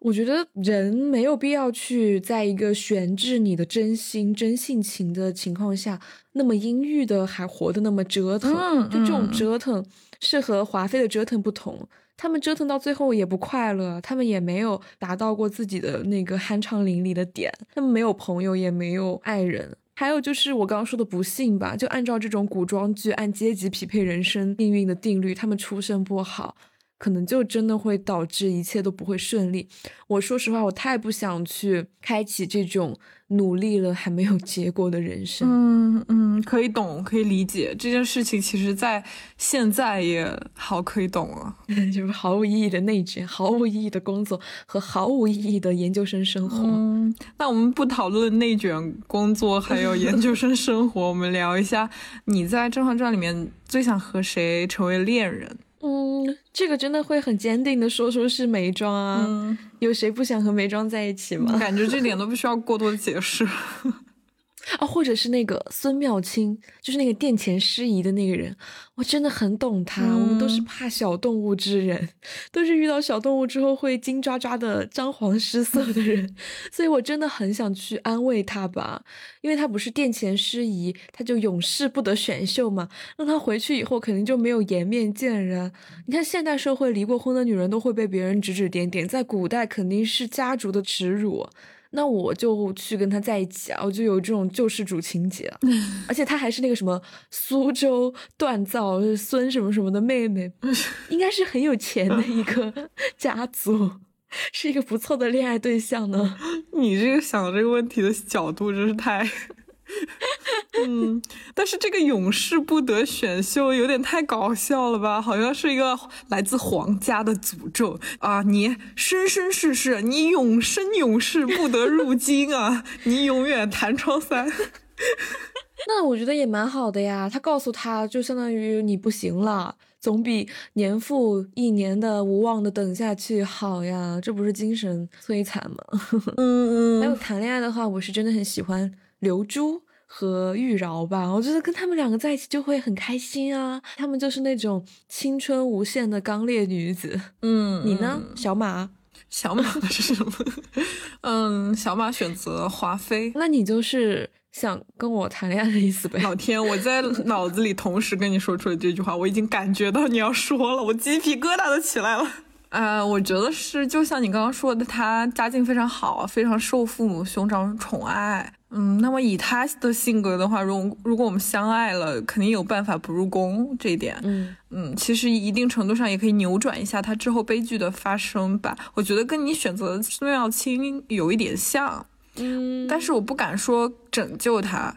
我觉得人没有必要去在一个悬置你的真心、真性情的情况下，那么阴郁的还活得那么折腾。就这种折腾是和华妃的折腾不同。他们折腾到最后也不快乐，他们也没有达到过自己的那个酣畅淋漓的点，他们没有朋友，也没有爱人，还有就是我刚刚说的不幸吧，就按照这种古装剧按阶级匹配人生命运的定律，他们出身不好。可能就真的会导致一切都不会顺利。我说实话，我太不想去开启这种努力了还没有结果的人生。嗯嗯，可以懂，可以理解这件事情。其实，在现在也好可以懂了，就是毫无意义的内卷，毫无意义的工作和毫无意义的研究生生活。嗯，那我们不讨论内卷工作还有研究生生活，我们聊一下你在《甄嬛传》里面最想和谁成为恋人？嗯，这个真的会很坚定的说出是眉庄啊，有谁不想和眉庄在一起吗？感觉这点都不需要过多解释。啊，或者是那个孙妙清，就是那个殿前失仪的那个人，我真的很懂他。我们都是怕小动物之人，都是遇到小动物之后会惊抓抓的张皇失色的人，所以我真的很想去安慰他吧，因为他不是殿前失仪，他就永世不得选秀嘛，让他回去以后肯定就没有颜面见人。你看现代社会离过婚的女人都会被别人指指点点，在古代肯定是家族的耻辱。那我就去跟他在一起啊！我就有这种救世主情节，而且他还是那个什么苏州锻造孙什么什么的妹妹，应该是很有钱的一个 家族，是一个不错的恋爱对象呢。你这个想这个问题的角度真是太……嗯，但是这个永世不得选秀有点太搞笑了吧？好像是一个来自皇家的诅咒啊！你生生世世，你永生永世不得入京啊！你永远弹窗三。那我觉得也蛮好的呀。他告诉他就相当于你不行了，总比年复一年的无望的等下去好呀。这不是精神摧残吗？嗯嗯。还有谈恋爱的话，我是真的很喜欢刘珠。和玉娆吧，我觉得跟他们两个在一起就会很开心啊。他们就是那种青春无限的刚烈女子。嗯，你呢，小马？小马是什么？嗯，小马选择华妃。那你就是想跟我谈恋爱的意思呗？老天，我在 脑子里同时跟你说出了这句话，我已经感觉到你要说了，我鸡皮疙瘩都起来了。呃，我觉得是，就像你刚刚说的，他家境非常好，非常受父母兄长宠爱。嗯，那么以他的性格的话，如如果我们相爱了，肯定有办法不入宫这一点。嗯嗯，其实一定程度上也可以扭转一下他之后悲剧的发生吧。我觉得跟你选择孙耀清有一点像，嗯，但是我不敢说拯救他。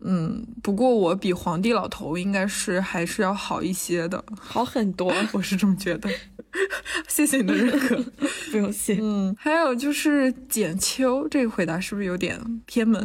嗯，不过我比皇帝老头应该是还是要好一些的，好很多，我是这么觉得。谢谢你的认可，不用谢。嗯，还有就是简秋，这个回答是不是有点偏门？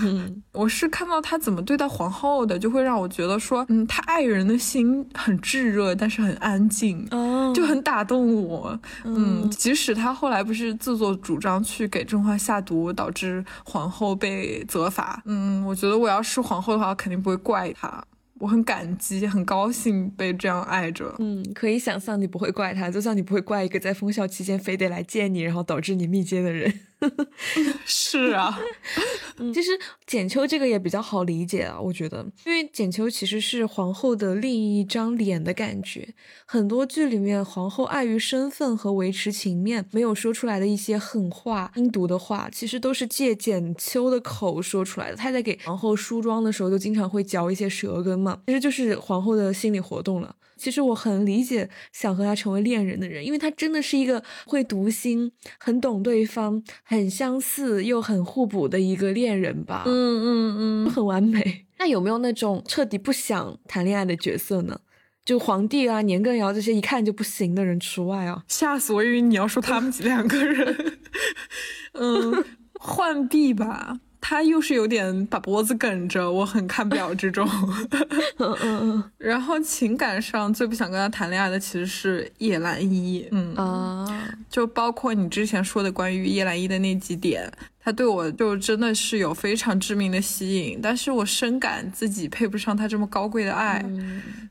嗯，我是看到他怎么对待皇后的，就会让我觉得说，嗯，他爱人的心很炙热，但是很安静，哦，就很打动我。嗯，即使他后来不是自作主张去给甄嬛下毒，导致皇后被责罚，嗯，我觉得我要是皇后的话，肯定不会怪他。我很感激，很高兴被这样爱着。嗯，可以想象你不会怪他，就像你不会怪一个在封校期间非得来见你，然后导致你密接的人。是啊，其实简秋这个也比较好理解啊，我觉得，因为简秋其实是皇后的另一张脸的感觉。很多剧里面，皇后碍于身份和维持情面，没有说出来的一些狠话、阴毒的话，其实都是借简秋的口说出来的。她在给皇后梳妆的时候，就经常会嚼一些舌根嘛，其实就是皇后的心理活动了。其实我很理解想和他成为恋人的人，因为他真的是一个会读心、很懂对方、很相似又很互补的一个恋人吧。嗯嗯嗯，很完美。那有没有那种彻底不想谈恋爱的角色呢？就皇帝啊、年羹尧这些一看就不行的人除外啊。吓死我！以为你要说他们两个人。嗯，浣碧吧。他又是有点把脖子梗着，我很看不了这种。嗯嗯嗯。然后情感上最不想跟他谈恋爱的其实是叶澜依。嗯啊，就包括你之前说的关于叶澜依的那几点，他对我就真的是有非常致命的吸引。但是我深感自己配不上他这么高贵的爱，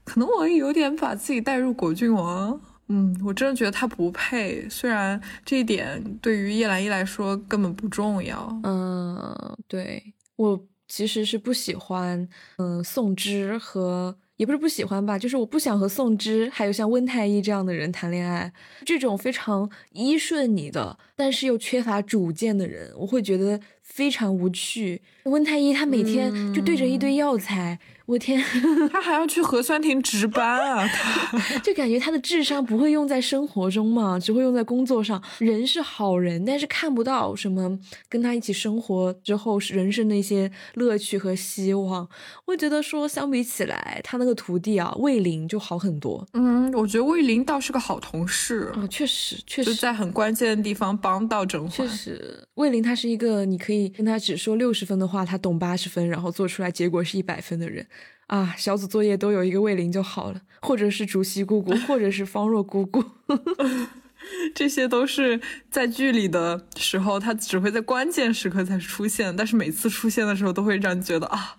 可能我有点把自己带入果郡王。嗯，我真的觉得他不配。虽然这一点对于叶澜依来说根本不重要。嗯，对我其实是不喜欢，嗯，宋芝和也不是不喜欢吧，就是我不想和宋芝还有像温太医这样的人谈恋爱。这种非常依顺你的，但是又缺乏主见的人，我会觉得非常无趣。温太医他每天就对着一堆药材。我天，他还要去核酸亭值班啊！他就感觉他的智商不会用在生活中嘛，只会用在工作上。人是好人，但是看不到什么跟他一起生活之后人生的一些乐趣和希望。我觉得说相比起来，他那个徒弟啊，魏玲就好很多。嗯，我觉得魏玲倒是个好同事啊，确实，确实在很关键的地方帮到甄嬛。确实，魏玲他是一个你可以跟他只说六十分的话，他懂八十分，然后做出来结果是一百分的人。啊，小组作业都有一个魏玲就好了，或者是竹溪姑姑，或者是方若姑姑，这些都是在剧里的时候，他只会在关键时刻才出现，但是每次出现的时候都会让你觉得啊，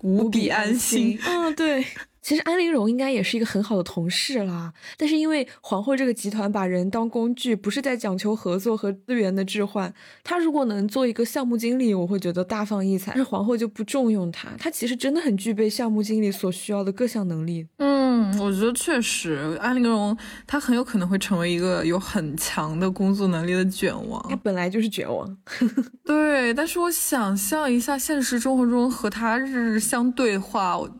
无比安心。嗯，对。其实安陵容应该也是一个很好的同事啦，但是因为皇后这个集团把人当工具，不是在讲求合作和资源的置换。她如果能做一个项目经理，我会觉得大放异彩。但是皇后就不重用她，她其实真的很具备项目经理所需要的各项能力。嗯，我觉得确实，安陵容她很有可能会成为一个有很强的工作能力的卷王。她本来就是卷王。对，但是我想象一下现实生活中和她日日相对话，我。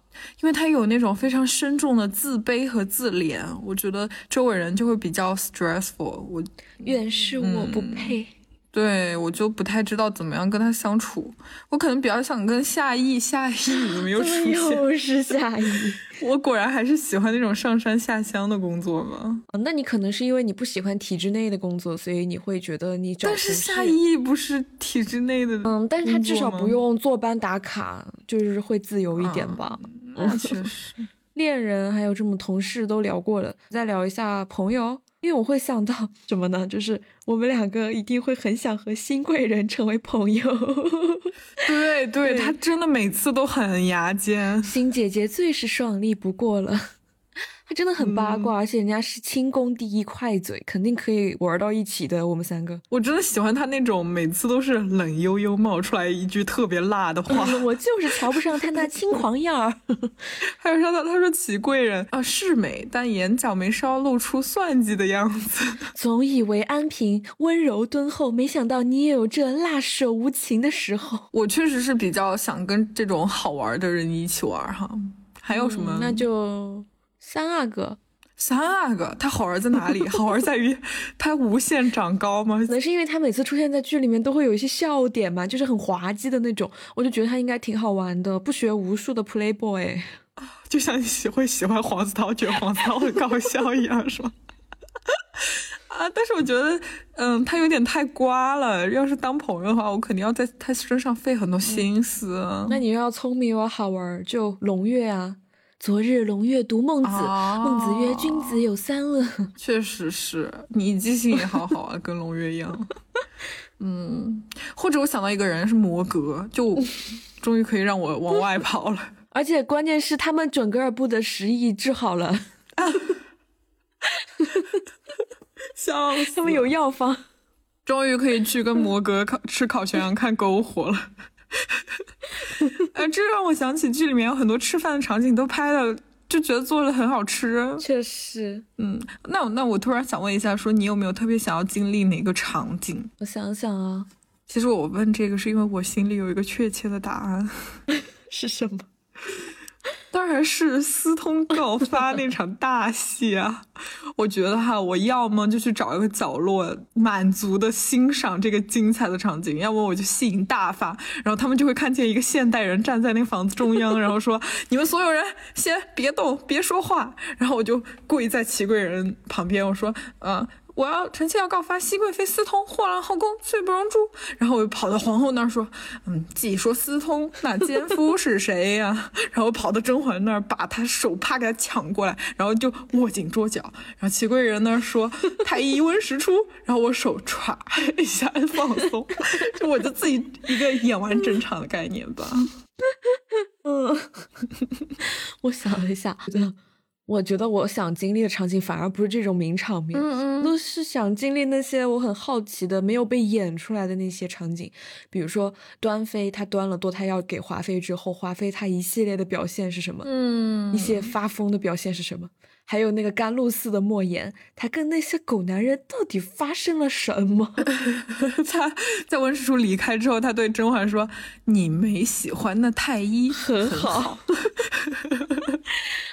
因为他有那种非常深重的自卑和自怜，我觉得周围人就会比较 stressful。我原是我不配，对我就不太知道怎么样跟他相处。我可能比较想跟夏意，夏意没有出现，又是夏意。我果然还是喜欢那种上山下乡的工作嘛。那你可能是因为你不喜欢体制内的工作，所以你会觉得你找。但是夏意不是体制内的，嗯，但是他至少不用坐班打卡，就是会自由一点吧。确实，恋人还有这么同事都聊过了，再聊一下朋友，因为我会想到什么呢？就是我们两个一定会很想和新贵人成为朋友。对对，他真的每次都很牙尖。新姐姐最是爽利不过了。他真的很八卦，而且人家是轻功第一快嘴，肯定可以玩到一起的。我们三个，我真的喜欢他那种每次都是冷悠悠冒出来一句特别辣的话。我就是瞧不上他那轻狂样儿。还有他他他说齐贵人啊是美，但眼角眉梢露出算计的样子。总以为安平温柔敦厚，没想到你也有这辣手无情的时候。我确实是比较想跟这种好玩的人一起玩哈。还有什么？那就。三阿哥，三阿哥，他好玩在哪里？好玩在于 他无限长高吗？可能是因为他每次出现在剧里面都会有一些笑点嘛，就是很滑稽的那种，我就觉得他应该挺好玩的，不学无术的 playboy，就像你喜会喜欢黄子韬，觉得黄子韬很搞笑一样，是吗？啊，但是我觉得，嗯，他有点太瓜了。要是当朋友的话，我肯定要在他身上费很多心思。那你又要聪明又要好玩，就龙月啊。昨日龙月读孟子，孟子曰：“君子有三乐。”确实是你记性也好好啊，跟龙月一样。嗯，或者我想到一个人是摩格，就终于可以让我往外跑了。而且关键是他们准格尔部的十亿治好了，笑死！他们有药方，终于可以去跟摩格烤吃烤全羊看篝火了。哎，这让我想起剧里面有很多吃饭的场景都拍的，就觉得做的很好吃。确实，嗯，那那我突然想问一下，说你有没有特别想要经历哪个场景？我想想啊，其实我问这个是因为我心里有一个确切的答案，是什么？当然是私通告发那场大戏啊！我觉得哈，我要么就去找一个角落，满足的欣赏这个精彩的场景，要么我就吸引大发，然后他们就会看见一个现代人站在那个房子中央，然后说：“你们所有人先别动，别说话。”然后我就跪在齐贵人旁边，我说：“嗯。”我要臣妾要告发熹贵妃私通，祸乱后宫，罪不容诛。然后我就跑到皇后那儿说：“嗯，既说私通，那奸夫是谁呀？” 然后跑到甄嬛那儿，把她手帕给她抢过来，然后就握紧桌角。然后齐贵人那儿说：“太医一问十出。”然后我手歘一下放松，就我就自己一个演完整场的概念吧。嗯，我想了一下，觉得。我觉得我想经历的场景反而不是这种名场面，都是想经历那些我很好奇的没有被演出来的那些场景，比如说端妃她端了堕胎药给华妃之后，华妃她一系列的表现是什么？嗯，一些发疯的表现是什么？还有那个甘露寺的莫言，他跟那些狗男人到底发生了什么？他在温实初离开之后，他对甄嬛说：“你没喜欢那太医，很好。”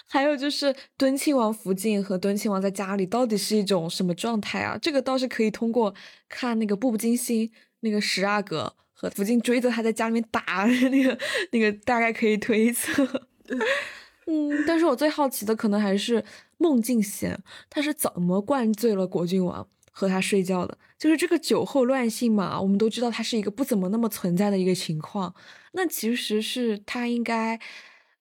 还有就是敦亲王福晋和敦亲王在家里到底是一种什么状态啊？这个倒是可以通过看那个《步步惊心》那个十阿哥和福晋追着他在家里面打那个 那个，大概可以推测。嗯，但是我最好奇的可能还是。孟静娴他是怎么灌醉了果郡王和他睡觉的？就是这个酒后乱性嘛，我们都知道他是一个不怎么那么存在的一个情况。那其实是他应该，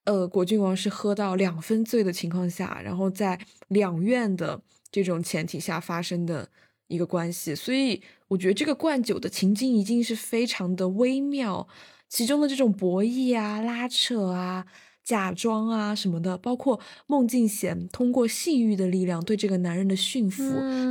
呃，果郡王是喝到两分醉的情况下，然后在两院的这种前提下发生的一个关系。所以我觉得这个灌酒的情境一定是非常的微妙，其中的这种博弈啊、拉扯啊。假装啊什么的，包括孟静娴通过性欲的力量对这个男人的驯服，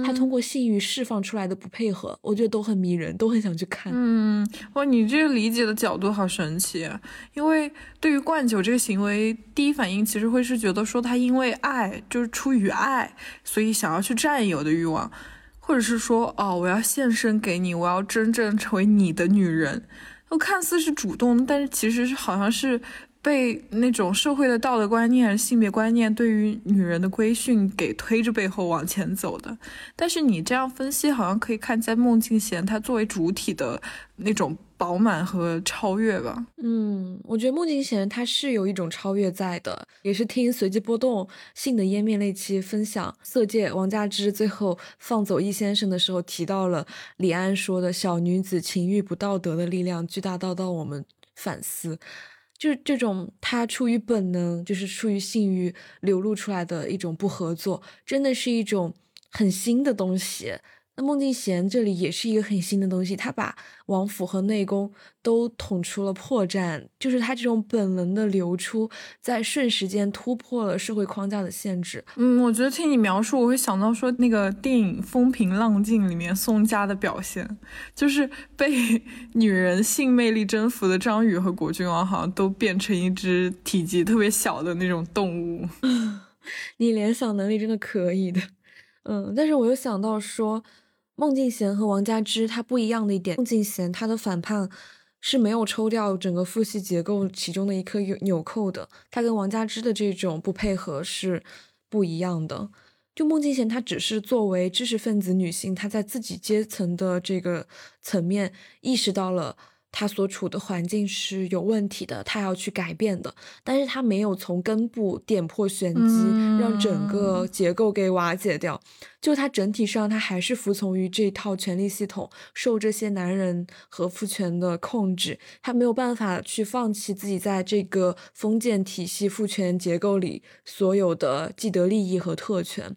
他通过性欲释放出来的不配合，我觉得都很迷人，都很想去看。嗯，哇，你这个理解的角度好神奇。因为对于灌酒这个行为，第一反应其实会是觉得说他因为爱，就是出于爱，所以想要去占有的欲望，或者是说哦，我要献身给你，我要真正成为你的女人。都看似是主动，但是其实是好像是。被那种社会的道德观念、性别观念对于女人的规训给推着背后往前走的，但是你这样分析，好像可以看见孟静娴她作为主体的那种饱满和超越吧。嗯，我觉得孟静娴她是有一种超越在的，也是听随机波动性的湮灭那期分享色戒王佳芝最后放走易先生的时候提到了李安说的小女子情欲不道德的力量巨大到到我们反思。就这种，他出于本能，就是出于性欲流露出来的一种不合作，真的是一种很新的东西。那孟静娴这里也是一个很新的东西，她把王府和内宫都捅出了破绽，就是她这种本能的流出，在瞬时间突破了社会框架的限制。嗯，我觉得听你描述，我会想到说那个电影《风平浪静》里面宋佳的表现，就是被女人性魅力征服的张宇和果郡王，好像都变成一只体积特别小的那种动物。你联想能力真的可以的，嗯，但是我又想到说。孟静娴和王佳芝，她不一样的一点，孟静娴她的反叛是没有抽掉整个父系结构其中的一颗纽纽扣的，她跟王佳芝的这种不配合是不一样的。就孟静娴，她只是作为知识分子女性，她在自己阶层的这个层面意识到了。他所处的环境是有问题的，他要去改变的，但是他没有从根部点破玄机，让整个结构给瓦解掉。就他整体上，他还是服从于这套权力系统，受这些男人和父权的控制，他没有办法去放弃自己在这个封建体系、父权结构里所有的既得利益和特权。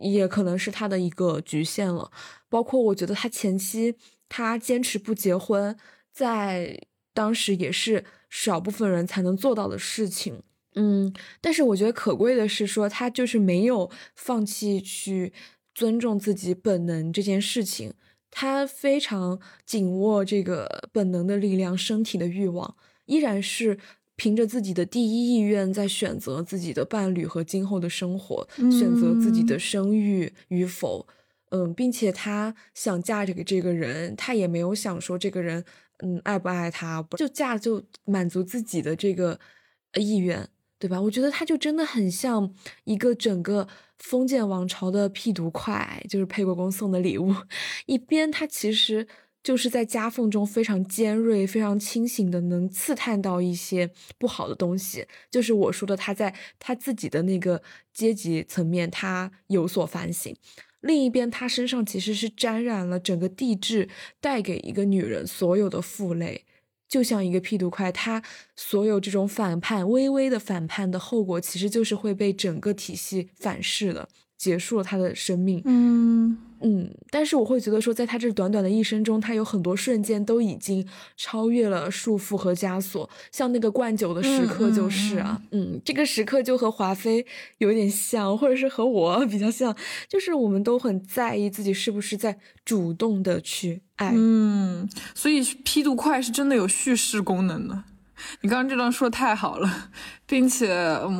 也可能是他的一个局限了，包括我觉得他前期他坚持不结婚，在当时也是少部分人才能做到的事情，嗯，但是我觉得可贵的是说他就是没有放弃去尊重自己本能这件事情，他非常紧握这个本能的力量，身体的欲望依然是。凭着自己的第一意愿，在选择自己的伴侣和今后的生活，选择自己的生育与否，嗯，并且他想嫁这个这个人，他也没有想说这个人，嗯，爱不爱他，就嫁就满足自己的这个意愿，对吧？我觉得他就真的很像一个整个封建王朝的屁毒块，就是沛国公送的礼物，一边他其实。就是在夹缝中非常尖锐、非常清醒的，能刺探到一些不好的东西。就是我说的，他在他自己的那个阶级层面，他有所反省。另一边，他身上其实是沾染了整个地质带给一个女人所有的负累，就像一个屁毒块。他所有这种反叛、微微的反叛的后果，其实就是会被整个体系反噬的。结束了他的生命，嗯。嗯，但是我会觉得说，在他这短短的一生中，他有很多瞬间都已经超越了束缚和枷锁，像那个灌酒的时刻就是啊，嗯，这个时刻就和华妃有点像，或者是和我比较像，就是我们都很在意自己是不是在主动的去爱，嗯，所以批读快是真的有叙事功能的。你刚刚这段说的太好了，并且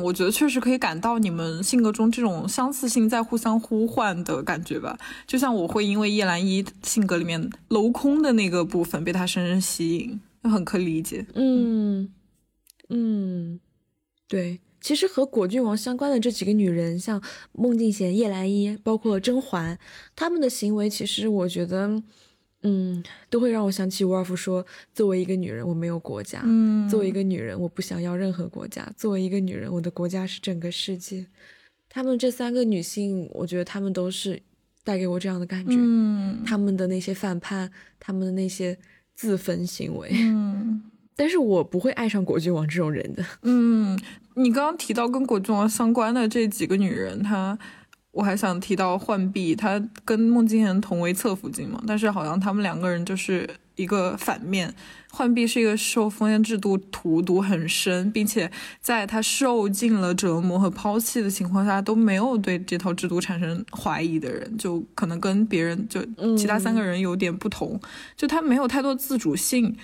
我觉得确实可以感到你们性格中这种相似性在互相呼唤的感觉吧。就像我会因为叶澜依性格里面镂空的那个部分被她深深吸引，就很可以理解。嗯嗯，对，其实和果郡王相关的这几个女人，像孟静娴、叶澜依，包括甄嬛，她们的行为，其实我觉得。嗯，都会让我想起沃尔夫说：“作为一个女人，我没有国家；作为一个女人，我不想要任何国家；作为一个女人，我的国家是整个世界。”她们这三个女性，我觉得她们都是带给我这样的感觉。嗯，她们的那些反叛，她们的那些自焚行为。嗯，但是我不会爱上果郡王这种人的。嗯，你刚刚提到跟果郡王相关的这几个女人，她。我还想提到浣碧，他跟孟静娴同为侧福晋嘛，但是好像他们两个人就是一个反面。浣碧是一个受封建制度荼毒很深，并且在他受尽了折磨和抛弃的情况下，都没有对这套制度产生怀疑的人，就可能跟别人就其他三个人有点不同，就他没有太多自主性。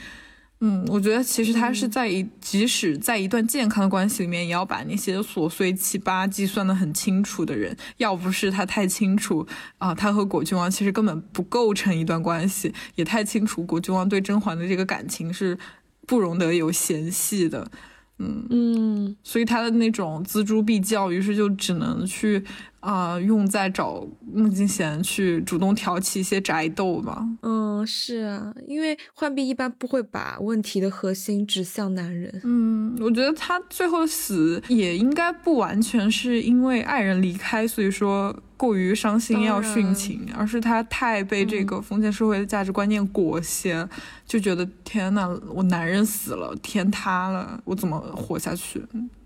嗯，我觉得其实他是在一，即使在一段健康的关系里面，也要把那些琐碎七八计算的很清楚的人，要不是他太清楚啊，他和果郡王其实根本不构成一段关系，也太清楚果郡王对甄嬛的这个感情是不容得有嫌隙的。嗯。嗯，所以他的那种锱铢必较，于是就只能去啊用在找孟静娴去主动挑起一些宅斗吧。嗯，是啊，因为浣碧一般不会把问题的核心指向男人。嗯，我觉得他最后死也应该不完全是因为爱人离开，所以说。过于伤心要殉情，而是他太被这个封建社会的价值观念裹挟，就觉得天呐，我男人死了，天塌了，我怎么活下去？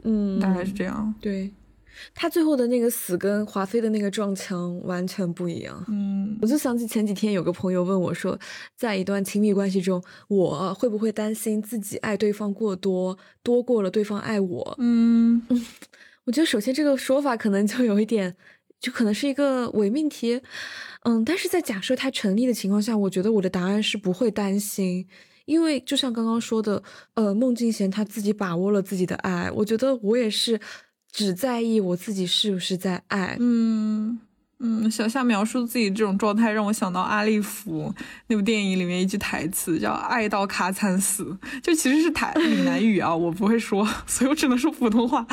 嗯，大概是这样。对他最后的那个死跟华妃的那个撞墙完全不一样。嗯，我就想起前几天有个朋友问我说，在一段亲密关系中，我会不会担心自己爱对方过多，多过了对方爱我？嗯，我觉得首先这个说法可能就有一点。就可能是一个伪命题，嗯，但是在假设它成立的情况下，我觉得我的答案是不会担心，因为就像刚刚说的，呃，孟静娴她自己把握了自己的爱，我觉得我也是只在意我自己是不是在爱，嗯。嗯，小夏描述自己这种状态，让我想到阿利弗那部电影里面一句台词，叫“爱到卡惨死”，就其实是台闽南语啊，我不会说，所以我只能说普通话。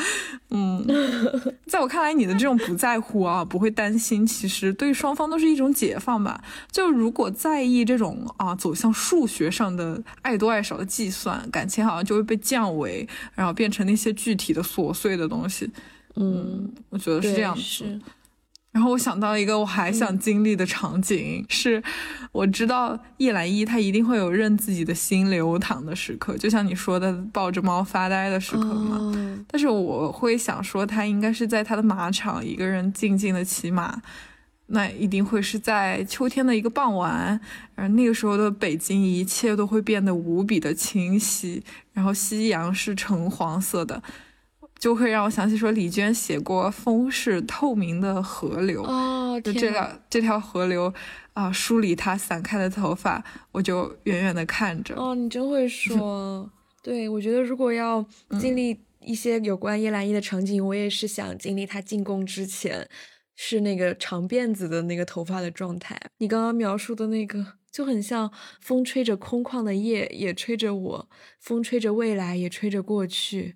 嗯，在我看来，你的这种不在乎啊，不会担心，其实对双方都是一种解放吧。就如果在意这种啊，走向数学上的爱多爱少的计算，感情好像就会被降维，然后变成那些具体的琐碎的东西。嗯，我觉得是这样子。然后我想到一个我还想经历的场景，是我知道叶澜依她一定会有任自己的心流淌的时刻，就像你说的抱着猫发呆的时刻嘛。但是我会想说，她应该是在她的马场一个人静静的骑马，那一定会是在秋天的一个傍晚，而那个时候的北京一切都会变得无比的清晰，然后夕阳是橙黄色的。就会让我想起说，李娟写过“风是透明的河流”，哦，就这条这条河流啊，梳理她散开的头发，我就远远的看着。哦，你真会说。对，我觉得如果要经历一些有关叶澜依的场景，我也是想经历她进宫之前是那个长辫子的那个头发的状态。你刚刚描述的那个就很像风吹着空旷的夜，也吹着我；风吹着未来，也吹着过去。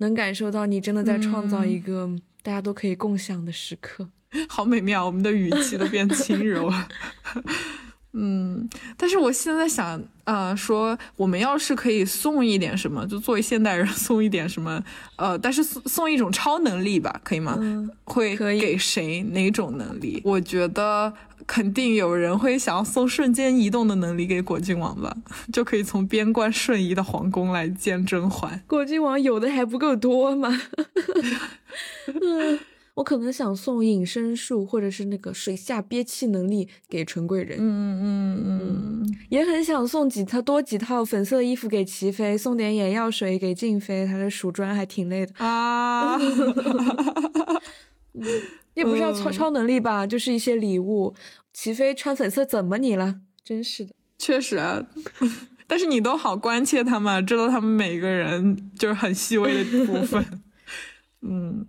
能感受到你真的在创造一个大家都可以共享的时刻，好美妙，我们的语气都变轻柔了。嗯，但是我现在想，呃，说我们要是可以送一点什么，就作为现代人 送一点什么，呃，但是送送一种超能力吧，可以吗？会给谁哪种能力？我觉得肯定有人会想要送瞬间移动的能力给果郡王吧，就可以从边关瞬移到皇宫来见甄嬛。果郡王有的还不够多吗？嗯。我可能想送隐身术，或者是那个水下憋气能力给纯贵人。嗯嗯嗯，也很想送几套多几套粉色衣服给齐飞，送点眼药水给静妃，她的数砖还挺累的啊。也不是要超超能力吧，就是一些礼物。齐飞穿粉色怎么你了？真是的，确实啊。但是你都好关切他们，知道他们每个人就是很细微的部分。嗯。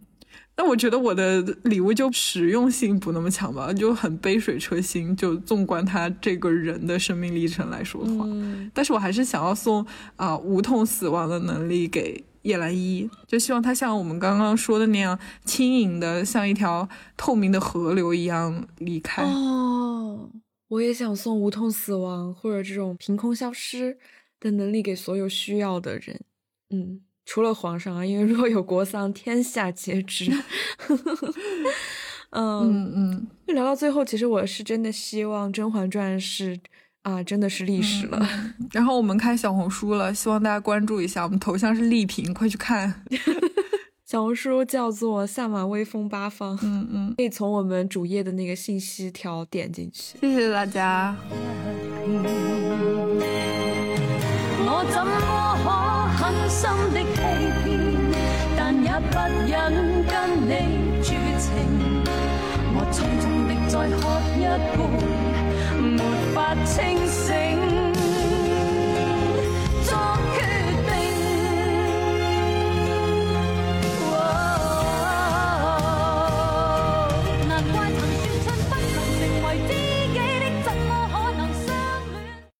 但我觉得我的礼物就实用性不那么强吧，就很杯水车薪。就纵观他这个人的生命历程来说的话，但是我还是想要送啊无痛死亡的能力给叶澜依，就希望他像我们刚刚说的那样轻盈的，像一条透明的河流一样离开。哦，我也想送无痛死亡或者这种凭空消失的能力给所有需要的人。嗯。除了皇上啊，因为若有国丧，天下皆知。嗯嗯，就聊到最后，其实我是真的希望《甄嬛传》是啊，真的是历史了。然后我们看小红书了，希望大家关注一下，我们头像是丽萍，快去看。小红书叫做“下马威风八方”，嗯嗯，可以从我们主页的那个信息条点进去。谢谢大家。心的欺骗？但也不忍跟你绝情。我匆匆的再喝一杯，没法清醒。